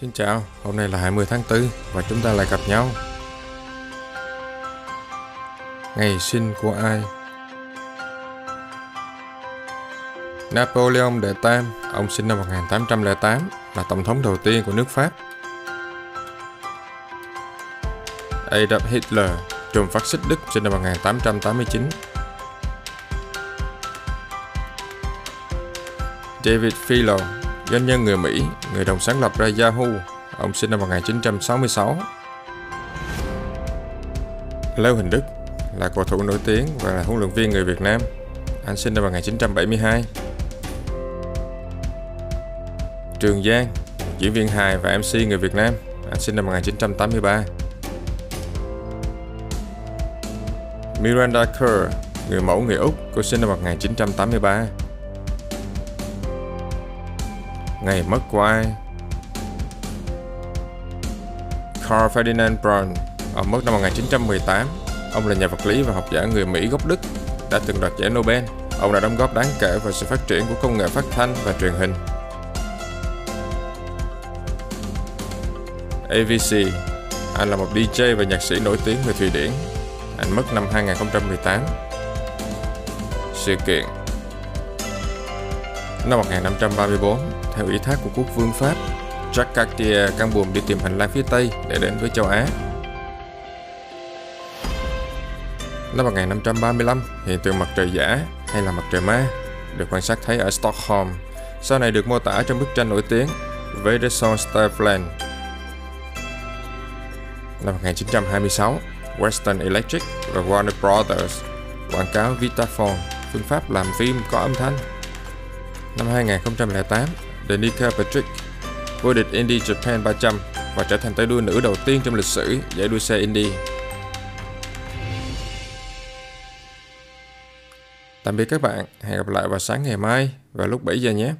Xin chào, hôm nay là 20 tháng 4 và chúng ta lại gặp nhau. Ngày sinh của ai? Napoleon đệ tam, ông sinh năm 1808, là tổng thống đầu tiên của nước Pháp. Adolf Hitler, trùm phát xít Đức sinh năm 1889. David Philo doanh nhân người Mỹ, người đồng sáng lập ra Yahoo. Ông sinh năm 1966. Lê Huỳnh Đức là cầu thủ nổi tiếng và là huấn luyện viên người Việt Nam. Anh sinh năm 1972. Trường Giang, diễn viên hài và MC người Việt Nam. Anh sinh năm 1983. Miranda Kerr, người mẫu người Úc, cô sinh năm 1983. Ngày mất của ai? Carl Ferdinand Braun, ông mất năm 1918. Ông là nhà vật lý và học giả người Mỹ gốc Đức, đã từng đoạt giải Nobel. Ông đã đóng góp đáng kể vào sự phát triển của công nghệ phát thanh và truyền hình. AVC, anh là một DJ và nhạc sĩ nổi tiếng người Thụy Điển. Anh mất năm 2018. Sự kiện Năm 1534, theo ủy thác của quốc vương Pháp, Jacques Cartier căng buồm đi tìm hành lang phía Tây để đến với châu Á. Năm 1535, hiện tượng mặt trời giả hay là mặt trời ma được quan sát thấy ở Stockholm, sau này được mô tả trong bức tranh nổi tiếng Vederson Stefland. Năm 1926, Western Electric và Warner Brothers quảng cáo Vitaphone, phương pháp làm phim có âm thanh. Năm 2008, Danica Patrick vô địch Indy Japan 300 và trở thành tay đua nữ đầu tiên trong lịch sử giải đua xe Indy. Tạm biệt các bạn, hẹn gặp lại vào sáng ngày mai vào lúc 7 giờ nhé.